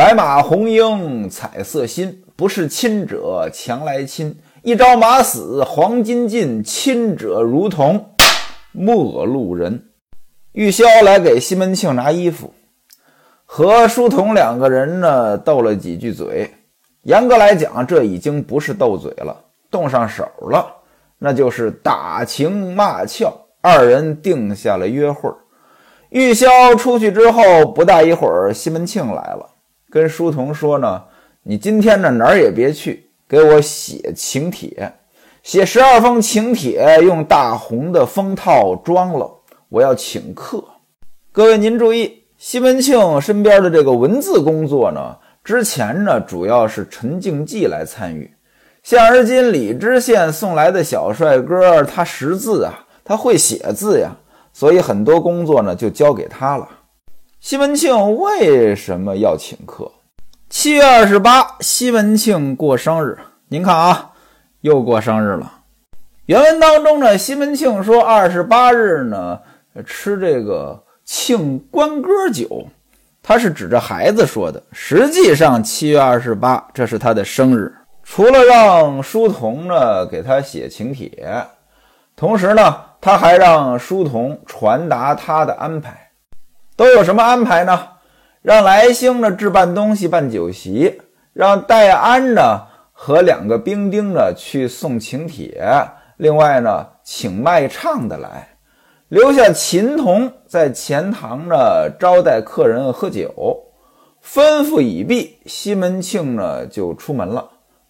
白马红缨彩色新，不是亲者强来亲。一朝马死黄金尽，亲者如同陌路人。玉箫来给西门庆拿衣服，和书童两个人呢斗了几句嘴。严格来讲，这已经不是斗嘴了，动上手了，那就是打情骂俏。二人定下了约会。玉箫出去之后，不大一会儿，西门庆来了，跟书童说呢：“你今天呢哪儿也别去，给我写请帖，写十二封请帖，用大红的封套装了，我要请客。”各位您注意，西门庆身边的这个文字工作呢，之前呢主要是陈静济来参与，现而今李知县送来的小帅哥，他识字啊，他会写字呀。所以很多工作呢就交给他了。西门庆为什么要请客？七月二十八，西门庆过生日。您看啊，又过生日了。原文当中呢，西门庆说二十八日呢吃这个庆官歌酒，他是指着孩子说的。实际上七月二十八这是他的生日。除了让书童呢给他写请帖，同时呢。他还让书童传达他的安排，都有什么安排呢？让来兴呢置办东西办酒席，让戴安呢和两个兵丁呢去送请帖，另外呢请卖唱的来，留下琴童在前堂呢招待客人喝酒。吩咐已毕，西门庆呢就出门了。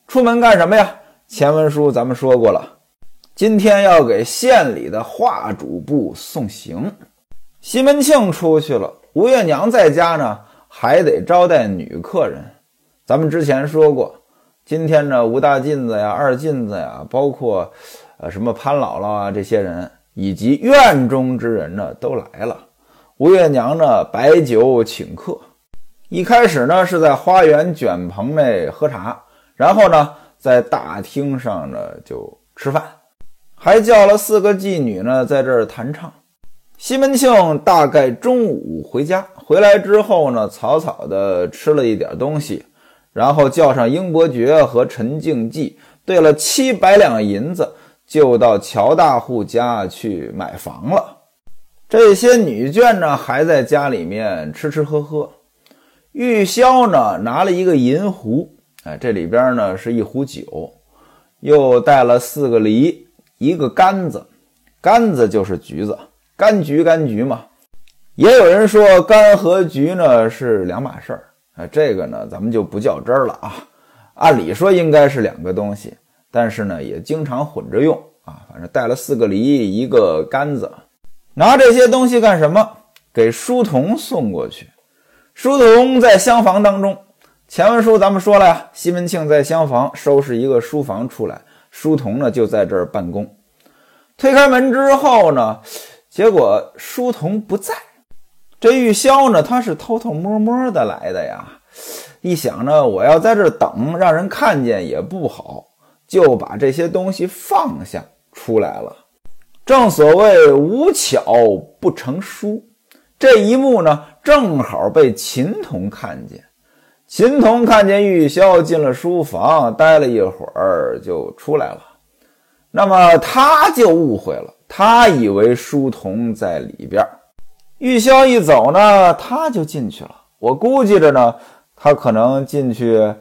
出门干什么呀？前文书咱们说过了。今天要给县里的画主簿送行，西门庆出去了，吴月娘在家呢，还得招待女客人。咱们之前说过，今天呢，吴大妗子呀、二妗子呀，包括呃什么潘姥姥啊这些人，以及院中之人呢，都来了。吴月娘呢，摆酒请客。一开始呢，是在花园卷棚内喝茶，然后呢，在大厅上呢就吃饭。还叫了四个妓女呢，在这儿弹唱。西门庆大概中午回家，回来之后呢，草草的吃了一点东西，然后叫上英伯爵和陈静济，兑了七百两银子，就到乔大户家去买房了。这些女眷呢，还在家里面吃吃喝喝。玉箫呢，拿了一个银壶，哎，这里边呢是一壶酒，又带了四个梨。一个柑子，柑子就是橘子，柑橘柑橘嘛。也有人说柑和橘呢是两码事儿，啊，这个呢咱们就不较真儿了啊。按理说应该是两个东西，但是呢也经常混着用啊。反正带了四个梨，一个柑子，拿这些东西干什么？给书童送过去。书童在厢房当中，前文书咱们说了呀，西门庆在厢房收拾一个书房出来。书童呢就在这儿办公，推开门之后呢，结果书童不在。这玉箫呢，他是偷偷摸摸的来的呀。一想呢，我要在这等，让人看见也不好，就把这些东西放下出来了。正所谓无巧不成书，这一幕呢，正好被秦童看见。秦童看见玉箫进了书房，待了一会儿就出来了。那么他就误会了，他以为书童在里边。玉箫一走呢，他就进去了。我估计着呢，他可能进去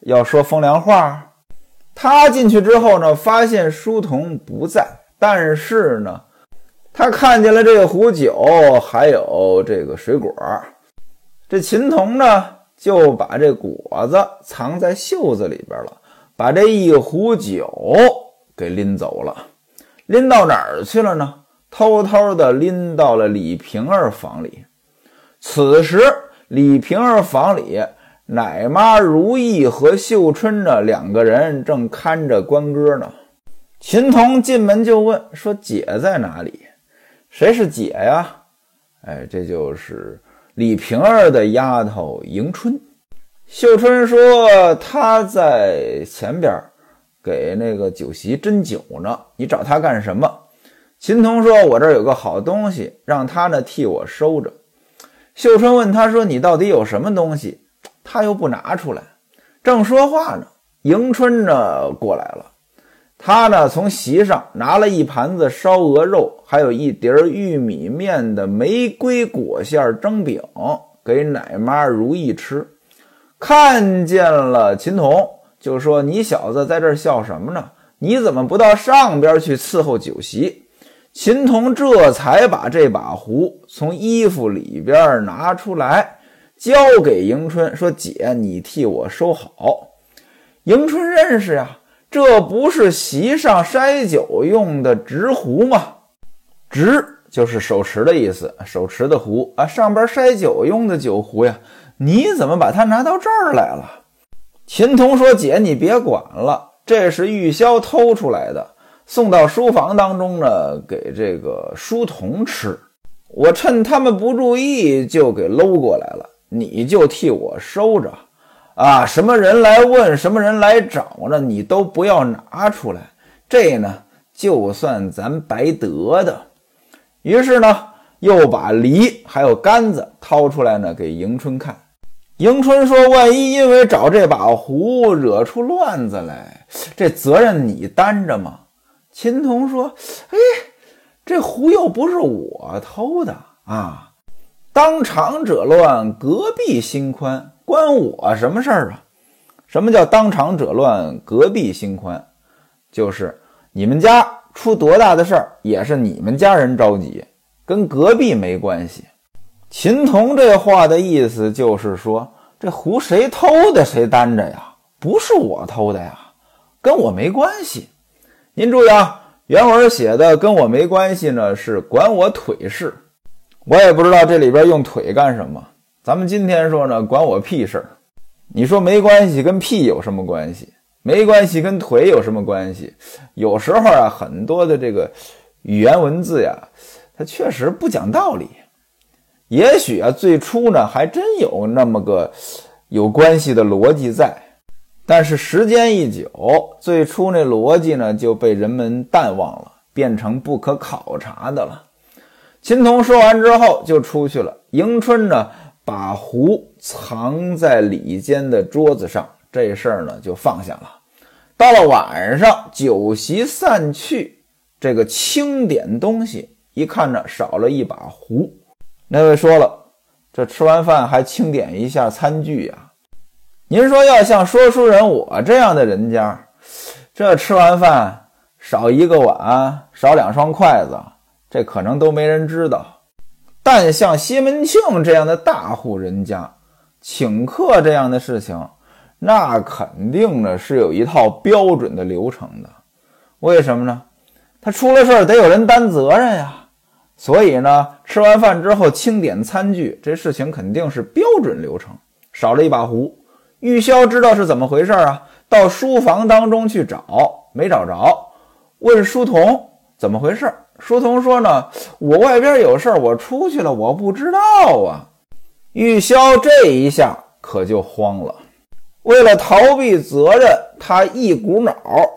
要说风凉话。他进去之后呢，发现书童不在，但是呢，他看见了这壶酒，还有这个水果。这秦童呢？就把这果子藏在袖子里边了，把这一壶酒给拎走了，拎到哪儿去了呢？偷偷的拎到了李瓶儿房里。此时，李瓶儿房里，奶妈如意和秀春呢两个人正看着关哥呢。秦童进门就问说：“姐在哪里？谁是姐呀？”哎，这就是。李瓶儿的丫头迎春，秀春说：“她在前边儿给那个酒席斟酒呢，你找他干什么？”秦童说：“我这儿有个好东西，让他呢替我收着。”秀春问他说：“你到底有什么东西？”他又不拿出来。正说话呢，迎春呢过来了。他呢从席上拿了一盘子烧鹅肉，还有一碟玉米面的玫瑰果馅蒸饼，给奶妈如意吃。看见了秦童，就说：“你小子在这儿笑什么呢？你怎么不到上边去伺候酒席？”秦童这才把这把壶从衣服里边拿出来，交给迎春，说：“姐，你替我收好。”迎春认识呀，这不是席上筛酒用的执壶吗？执就是手持的意思，手持的壶啊，上边筛酒用的酒壶呀。你怎么把它拿到这儿来了？秦童说：“姐，你别管了，这是玉箫偷出来的。”送到书房当中呢，给这个书童吃。我趁他们不注意，就给搂过来了。你就替我收着，啊，什么人来问，什么人来找呢，你都不要拿出来。这呢，就算咱白得的。于是呢，又把梨还有杆子掏出来呢，给迎春看。迎春说：“万一因为找这把壶惹出乱子来，这责任你担着吗？”秦童说：“哎，这壶又不是我偷的啊！当场者乱，隔壁心宽，关我什么事儿啊？什么叫当场者乱，隔壁心宽？就是你们家出多大的事儿，也是你们家人着急，跟隔壁没关系。”秦童这话的意思就是说，这壶谁偷的，谁担着呀？不是我偷的呀，跟我没关系。您注意啊，原文写的跟我没关系呢，是管我腿事。我也不知道这里边用腿干什么。咱们今天说呢，管我屁事儿。你说没关系，跟屁有什么关系？没关系，跟腿有什么关系？有时候啊，很多的这个语言文字呀，它确实不讲道理。也许啊，最初呢，还真有那么个有关系的逻辑在。但是时间一久，最初那逻辑呢就被人们淡忘了，变成不可考察的了。秦童说完之后就出去了。迎春呢把壶藏在里间的桌子上，这事儿呢就放下了。到了晚上，酒席散去，这个清点东西一看呢少了一把壶。那位说了，这吃完饭还清点一下餐具呀？您说要像说书人我这样的人家，这吃完饭少一个碗，少两双筷子，这可能都没人知道。但像西门庆这样的大户人家，请客这样的事情，那肯定呢是有一套标准的流程的。为什么呢？他出了事儿得有人担责任呀。所以呢，吃完饭之后清点餐具，这事情肯定是标准流程。少了一把壶。玉箫知道是怎么回事啊？到书房当中去找，没找着，问书童怎么回事。书童说呢：“我外边有事儿，我出去了，我不知道啊。”玉箫这一下可就慌了。为了逃避责任，他一股脑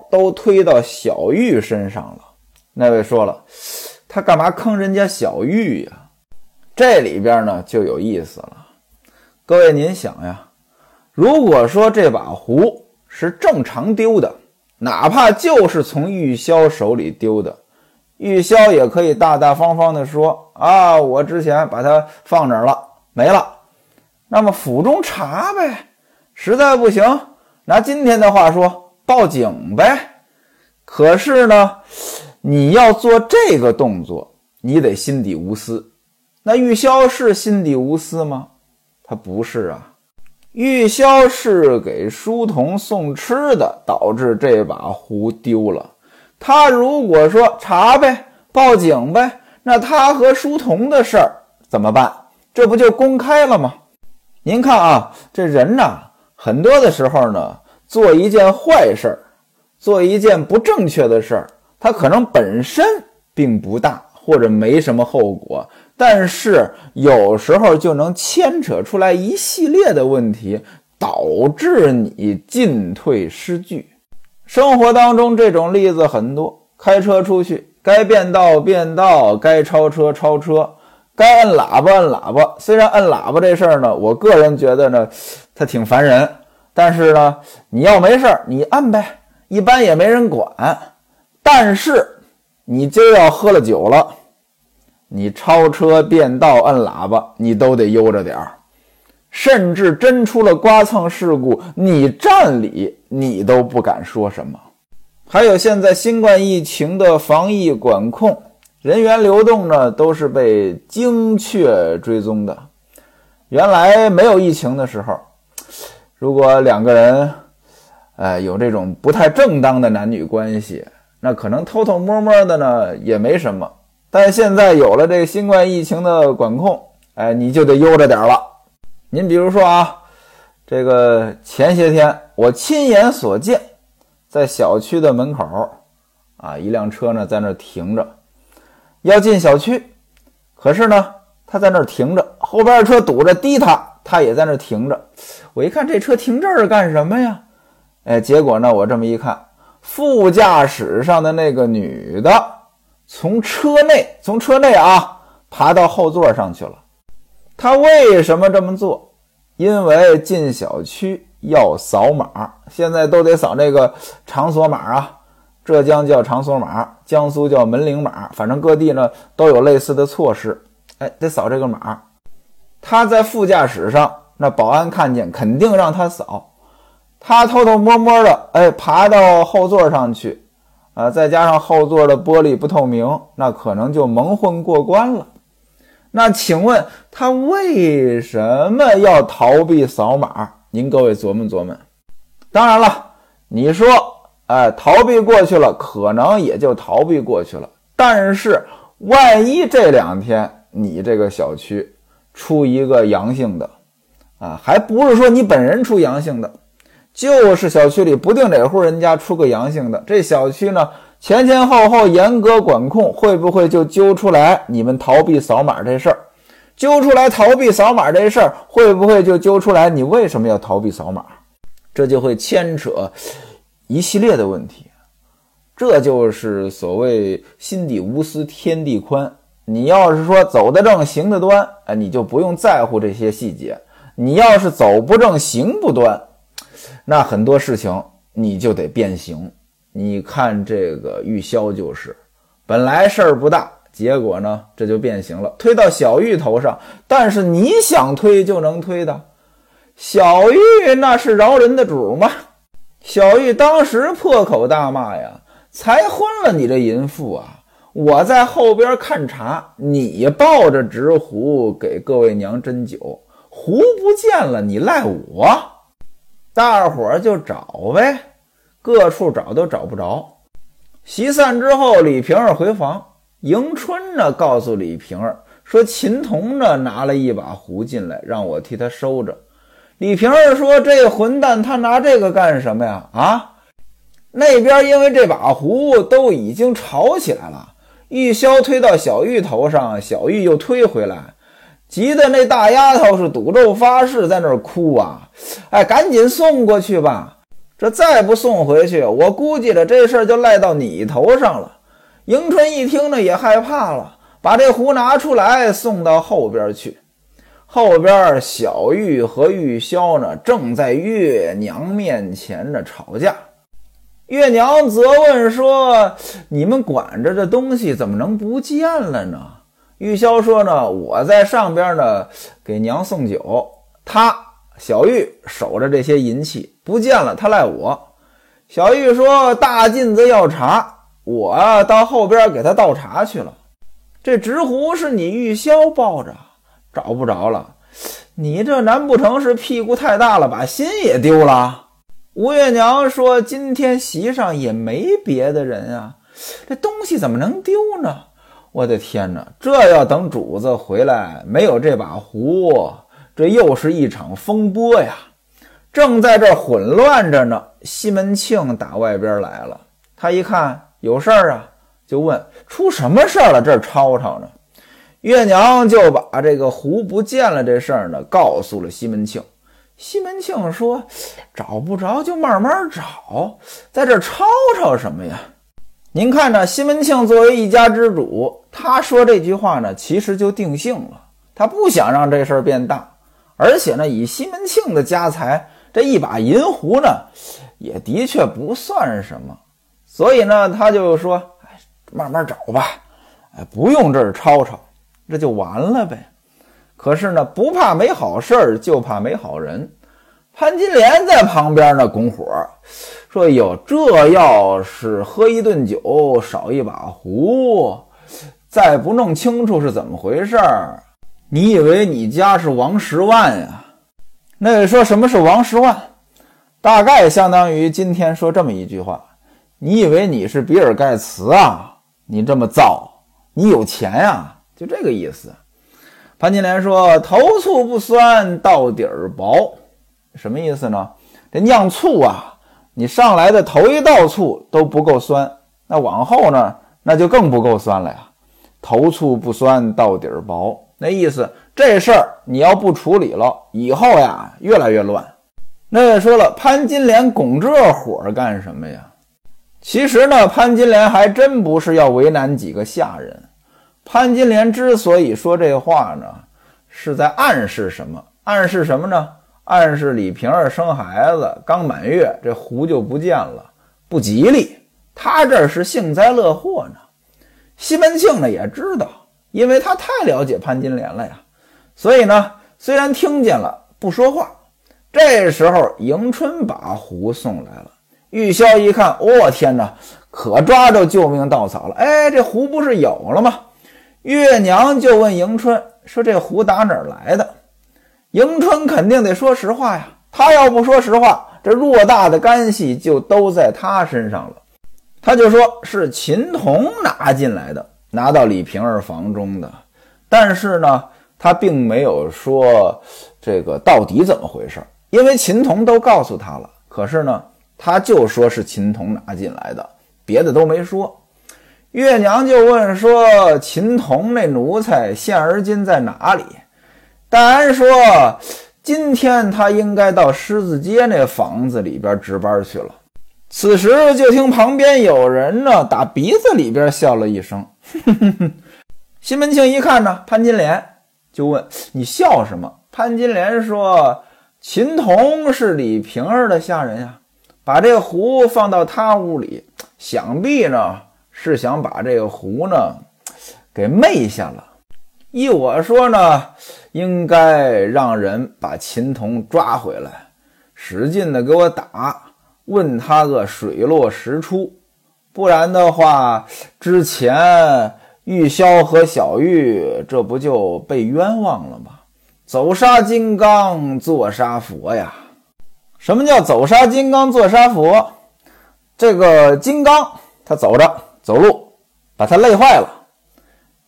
都推到小玉身上了。那位说了：“他干嘛坑人家小玉呀？”这里边呢就有意思了。各位，您想呀。如果说这把壶是正常丢的，哪怕就是从玉箫手里丢的，玉箫也可以大大方方的说：“啊，我之前把它放哪儿了，没了。”那么府中查呗，实在不行，拿今天的话说，报警呗。可是呢，你要做这个动作，你得心底无私。那玉箫是心底无私吗？他不是啊。玉箫是给书童送吃的，导致这把壶丢了。他如果说查呗，报警呗，那他和书童的事儿怎么办？这不就公开了吗？您看啊，这人呐，很多的时候呢，做一件坏事儿，做一件不正确的事儿，它可能本身并不大，或者没什么后果。但是有时候就能牵扯出来一系列的问题，导致你进退失据。生活当中这种例子很多，开车出去该变道变道，该超车超车，该摁喇叭摁喇叭。虽然摁喇叭这事儿呢，我个人觉得呢，它挺烦人。但是呢，你要没事儿，你按呗，一般也没人管。但是你今儿要喝了酒了，你超车、变道、摁喇叭，你都得悠着点儿。甚至真出了刮蹭事故，你站里你都不敢说什么。还有现在新冠疫情的防疫管控，人员流动呢都是被精确追踪的。原来没有疫情的时候。如果两个人，呃，有这种不太正当的男女关系，那可能偷偷摸摸的呢也没什么。但现在有了这个新冠疫情的管控，哎，你就得悠着点了。您比如说啊，这个前些天我亲眼所见，在小区的门口，啊，一辆车呢在那停着，要进小区，可是呢他在那停着，后边的车堵着滴他。他也在那停着，我一看这车停这儿干什么呀？哎，结果呢，我这么一看，副驾驶上的那个女的从车内从车内啊爬到后座上去了。她为什么这么做？因为进小区要扫码，现在都得扫那个场所码啊。浙江叫场所码，江苏叫门铃码，反正各地呢都有类似的措施。哎，得扫这个码。他在副驾驶上，那保安看见肯定让他扫。他偷偷摸摸的，哎，爬到后座上去，啊，再加上后座的玻璃不透明，那可能就蒙混过关了。那请问他为什么要逃避扫码？您各位琢磨琢磨。当然了，你说，哎，逃避过去了，可能也就逃避过去了。但是万一这两天你这个小区，出一个阳性的，啊，还不是说你本人出阳性的，就是小区里不定哪户人家出个阳性的，这小区呢前前后后严格管控，会不会就揪出来你们逃避扫码这事儿？揪出来逃避扫码这事儿，会不会就揪出来你为什么要逃避扫码？这就会牵扯一系列的问题，这就是所谓心底无私天地宽。你要是说走得正行得端，哎，你就不用在乎这些细节。你要是走不正行不端，那很多事情你就得变形。你看这个玉箫就是，本来事儿不大，结果呢这就变形了，推到小玉头上。但是你想推就能推的，小玉那是饶人的主吗？小玉当时破口大骂呀：“才昏了你这淫妇啊！”我在后边看茶，你抱着纸壶给各位娘斟酒，壶不见了，你赖我。大伙儿就找呗，各处找都找不着。席散之后，李瓶儿回房，迎春呢告诉李瓶儿说，秦童呢拿了一把壶进来，让我替他收着。李瓶儿说，这混蛋他拿这个干什么呀？啊，那边因为这把壶都已经吵起来了。玉箫推到小玉头上，小玉又推回来，急得那大丫头是赌咒发誓，在那儿哭啊！哎，赶紧送过去吧！这再不送回去，我估计着这事儿就赖到你头上了。迎春一听呢，也害怕了，把这壶拿出来，送到后边去。后边小玉和玉箫呢，正在月娘面前呢吵架。月娘责问说：“你们管着这东西怎么能不见了呢？”玉箫说：“呢，我在上边呢，给娘送酒。他小玉守着这些银器不见了，他赖我。”小玉说：“大妗子要茶，我到后边给他倒茶去了。这纸壶是你玉箫抱着，找不着了。你这难不成是屁股太大了，把心也丢了？”吴月娘说：“今天席上也没别的人啊，这东西怎么能丢呢？我的天哪！这要等主子回来，没有这把壶，这又是一场风波呀！正在这混乱着呢，西门庆打外边来了。他一看有事儿啊，就问：出什么事儿了？这吵吵呢？月娘就把这个壶不见了这事儿呢，告诉了西门庆。”西门庆说：“找不着就慢慢找，在这吵吵什么呀？您看着，西门庆作为一家之主，他说这句话呢，其实就定性了。他不想让这事儿变大而且呢，以西门庆的家财，这一把银壶呢，也的确不算什么。所以呢，他就说：“哎，慢慢找吧，哎，不用这儿吵吵，这就完了呗。”可是呢，不怕没好事儿，就怕没好人。潘金莲在旁边呢，拱火说：“哟，这要是喝一顿酒，少一把壶，再不弄清楚是怎么回事儿，你以为你家是王十万呀？”那位说什么是王十万？大概相当于今天说这么一句话：“你以为你是比尔盖茨啊？你这么造，你有钱呀？”就这个意思。潘金莲说：“头醋不酸，到底儿薄。”什么意思呢？这酿醋啊，你上来的头一道醋都不够酸，那往后呢，那就更不够酸了呀。头醋不酸，到底儿薄，那意思这事儿你要不处理了，以后呀越来越乱。那说了，潘金莲拱这火干什么呀？其实呢，潘金莲还真不是要为难几个下人。潘金莲之所以说这话呢，是在暗示什么？暗示什么呢？暗示李瓶儿生孩子刚满月，这壶就不见了，不吉利。他这是幸灾乐祸呢。西门庆呢也知道，因为他太了解潘金莲了呀，所以呢，虽然听见了，不说话。这时候，迎春把壶送来了。玉箫一看，我天哪，可抓着救命稻草了！哎，这壶不是有了吗？月娘就问迎春说：“这壶打哪儿来的？”迎春肯定得说实话呀，他要不说实话，这偌大的干系就都在他身上了。他就说是秦童拿进来的，拿到李瓶儿房中的。但是呢，他并没有说这个到底怎么回事，因为秦童都告诉他了。可是呢，他就说是秦童拿进来的，别的都没说。月娘就问说：“秦童那奴才现而今在哪里？”戴安说：“今天他应该到狮子街那房子里边值班去了。”此时就听旁边有人呢打鼻子里边笑了一声。西门庆一看呢，潘金莲就问：“你笑什么？”潘金莲说：“秦童是李瓶儿的下人呀，把这壶放到他屋里，想必呢是想把这个壶呢给昧下了。依我说呢。”应该让人把秦童抓回来，使劲的给我打，问他个水落石出。不然的话，之前玉箫和小玉这不就被冤枉了吗？走杀金刚，坐杀佛呀！什么叫走杀金刚，坐杀佛？这个金刚他走着走路，把他累坏了。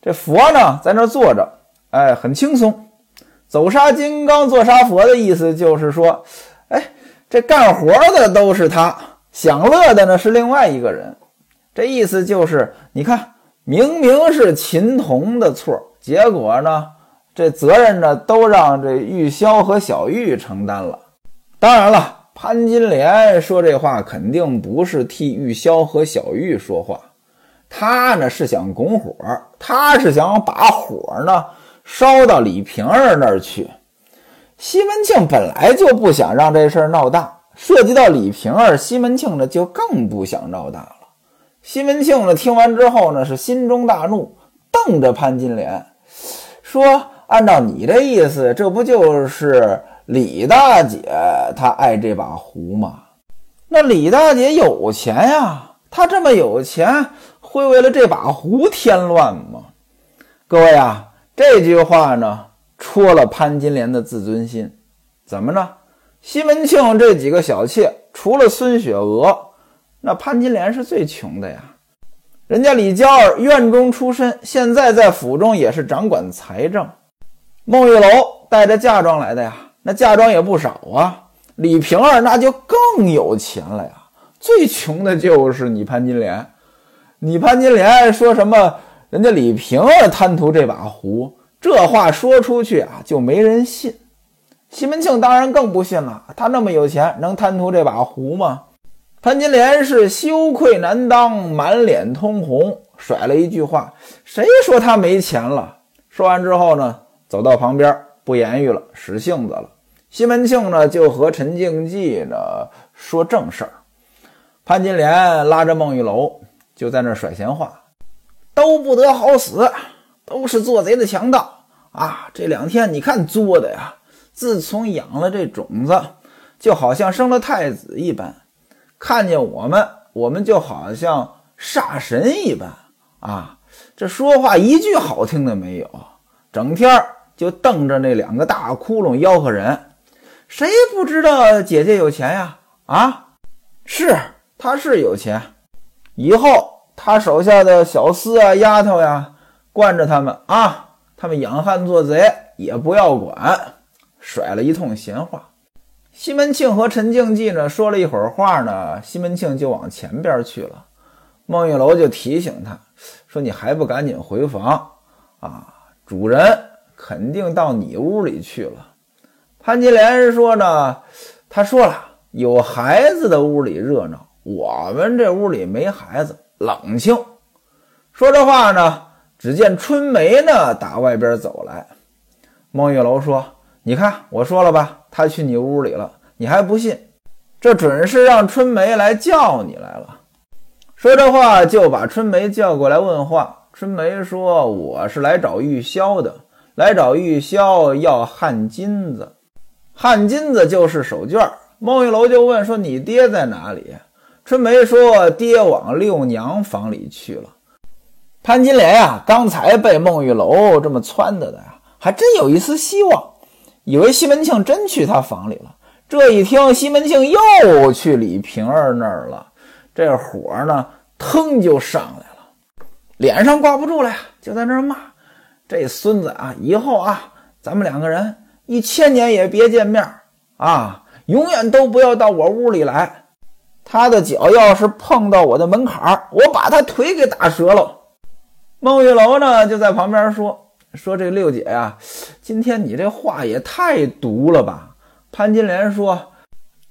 这佛呢，在那坐着，哎，很轻松。走杀金刚，坐杀佛的意思就是说，这干活的都是他，享乐的呢是另外一个人。这意思就是，你看，明明是秦童的错，结果呢，这责任呢都让这玉箫和小玉承担了。当然了，潘金莲说这话肯定不是替玉箫和小玉说话，他呢是想拱火，他是想把火呢。烧到李瓶儿那儿去。西门庆本来就不想让这事儿闹大，涉及到李瓶儿，西门庆呢就更不想闹大了。西门庆呢听完之后呢是心中大怒，瞪着潘金莲说：“按照你这意思，这不就是李大姐她爱这把壶吗？那李大姐有钱呀，她这么有钱，会为了这把壶添乱吗？各位啊！”这句话呢，戳了潘金莲的自尊心。怎么呢？西门庆这几个小妾，除了孙雪娥，那潘金莲是最穷的呀。人家李娇儿院中出身，现在在府中也是掌管财政。孟玉楼带着嫁妆来的呀，那嫁妆也不少啊。李瓶儿那就更有钱了呀。最穷的就是你潘金莲。你潘金莲说什么？人家李瓶儿贪图这把壶，这话说出去啊，就没人信。西门庆当然更不信了，他那么有钱，能贪图这把壶吗？潘金莲是羞愧难当，满脸通红，甩了一句话：“谁说他没钱了？”说完之后呢，走到旁边，不言语了，使性子了。西门庆呢，就和陈静济呢说正事儿。潘金莲拉着孟玉楼就在那甩闲话，都不得好死，都是做贼的强盗啊！这两天你看作的呀，自从养了这种子，就好像生了太子一般，看见我们，我们就好像煞神一般啊！这说话一句好听的没有，整天就瞪着那两个大窟窿吆喝人。谁不知道姐姐有钱呀？啊，是。他是有钱，以后他手下的小厮啊、丫头呀，惯着他们啊，他们养汉做贼也不要管，甩了一通闲话。西门庆和陈静济呢说了一会儿话呢，西门庆就往前边去了。孟玉楼就提醒他说：“你还不赶紧回房啊？主人肯定到你屋里去了。”潘金莲说呢：“他说了，有孩子的屋里热闹。”我们这屋里没孩子，冷清。说这话呢，只见春梅呢打外边走来。孟玉楼说：“你看，我说了吧，他去你屋里了，你还不信？这准是让春梅来叫你来了。”说这话就把春梅叫过来问话。春梅说：“我是来找玉箫的，来找玉箫要汗金子，汗金子就是手绢。”孟玉楼就问说：“你爹在哪里？”春梅说：“爹往六娘房里去了。”潘金莲呀，刚才被孟玉楼这么撺掇的呀，还真有一丝希望，以为西门庆真去他房里了。这一听西门庆又去李瓶儿那儿了，这火呢，腾就上来了，脸上挂不住了呀，就在那骂：“这孙子啊，以后啊，咱们两个人一千年也别见面啊，永远都不要到我屋里来。”他的脚要是碰到我的门槛，我把他腿给打折了。孟玉楼呢，就在旁边说：“说这六姐呀，今天你这话也太毒了吧？”潘金莲说：“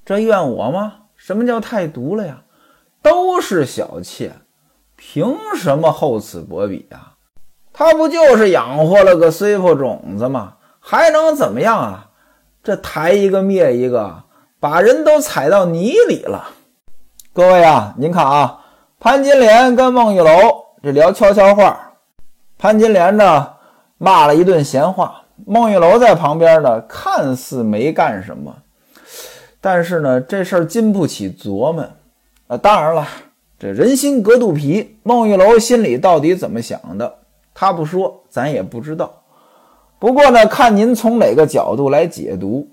这怨我吗？什么叫太毒了呀？都是小妾，凭什么厚此薄彼啊？他不就是养活了个随婆种子吗？还能怎么样啊？这抬一个灭一个，把人都踩到泥里了。”各位啊，您看啊，潘金莲跟孟玉楼这聊悄悄话，潘金莲呢骂了一顿闲话，孟玉楼在旁边呢看似没干什么，但是呢这事儿经不起琢磨啊。当然了，这人心隔肚皮，孟玉楼心里到底怎么想的，他不说，咱也不知道。不过呢，看您从哪个角度来解读，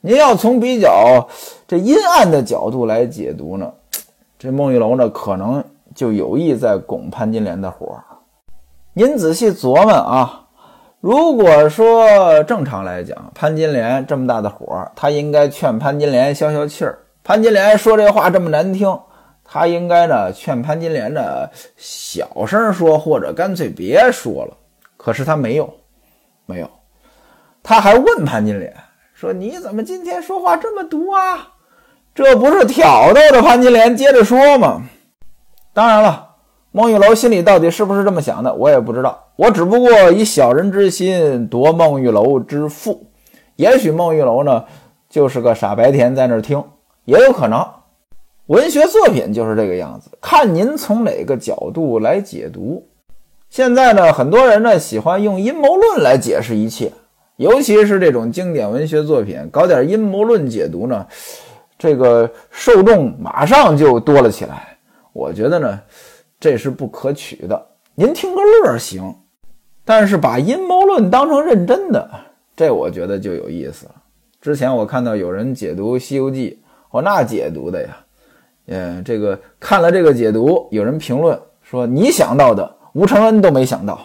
您要从比较这阴暗的角度来解读呢？这孟玉楼呢，可能就有意在拱潘金莲的火。您仔细琢磨啊，如果说正常来讲，潘金莲这么大的火，他应该劝潘金莲消消气儿。潘金莲说这话这么难听，他应该呢劝潘金莲呢小声说，或者干脆别说了。可是他没有，没有，他还问潘金莲说：“你怎么今天说话这么毒啊？”这不是挑逗着潘金莲接着说吗？当然了，孟玉楼心里到底是不是这么想的，我也不知道。我只不过以小人之心夺孟玉楼之腹，也许孟玉楼呢就是个傻白甜，在那儿听也有可能。文学作品就是这个样子，看您从哪个角度来解读。现在呢，很多人呢喜欢用阴谋论来解释一切，尤其是这种经典文学作品，搞点阴谋论解读呢。这个受众马上就多了起来，我觉得呢，这是不可取的。您听个乐行，但是把阴谋论当成认真的，这我觉得就有意思了。之前我看到有人解读《西游记》，我，那解读的呀，嗯，这个看了这个解读，有人评论说你想到的吴承恩都没想到。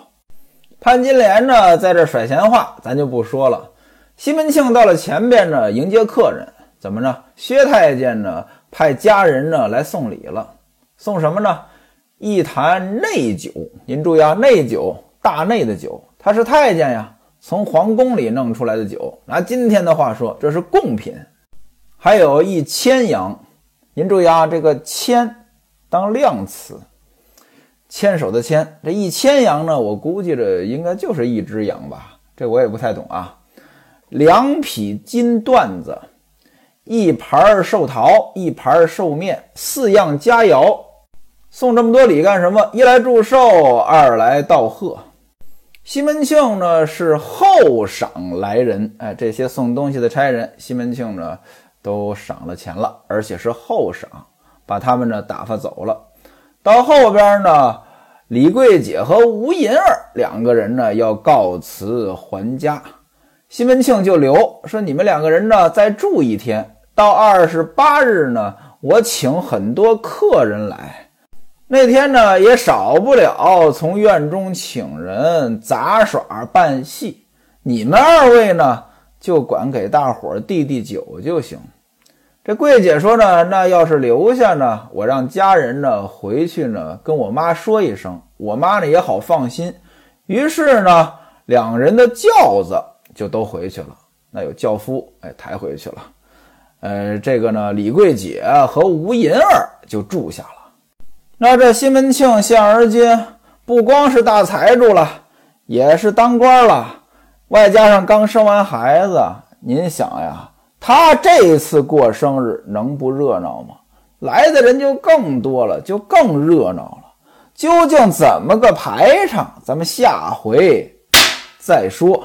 潘金莲呢，在这甩闲话，咱就不说了。西门庆到了前边呢，迎接客人。怎么着？薛太监呢？派家人呢来送礼了。送什么呢？一坛内酒。您注意啊，内酒，大内的酒。他是太监呀，从皇宫里弄出来的酒。拿今天的话说，这是贡品。还有一千羊。您注意啊，这个千当量词，牵手的牵。这一千羊呢，我估计着应该就是一只羊吧。这我也不太懂啊。两匹金缎子，一盘寿桃，一盘寿面，四样佳肴。送这么多礼干什么？一来祝寿，二来道贺。西门庆呢是后赏来人，哎，这些送东西的差人，西门庆呢都赏了钱了，而且是后赏，把他们呢打发走了。到后边呢。李桂姐和吴银儿两个人呢，要告辞还家。西门庆就留说：“你们两个人呢，再住一天。到二十八日呢，我请很多客人来。那天呢，也少不了从院中请人杂耍扮戏。你们二位呢，就管给大伙递递酒就行。”这桂姐说呢，那要是留下呢，我让家人呢回去呢跟我妈说一声，我妈呢也好放心。于是呢，两人的轿子就都回去了。那有轿夫哎抬回去了。呃，这个呢，李桂姐和吴银儿就住下了。那这西门庆现而今不光是大财主了，也是当官了，外加上刚生完孩子，您想呀。他这次过生日能不热闹吗？来的人就更多了，就更热闹了。究竟怎么个排场？咱们下回再说。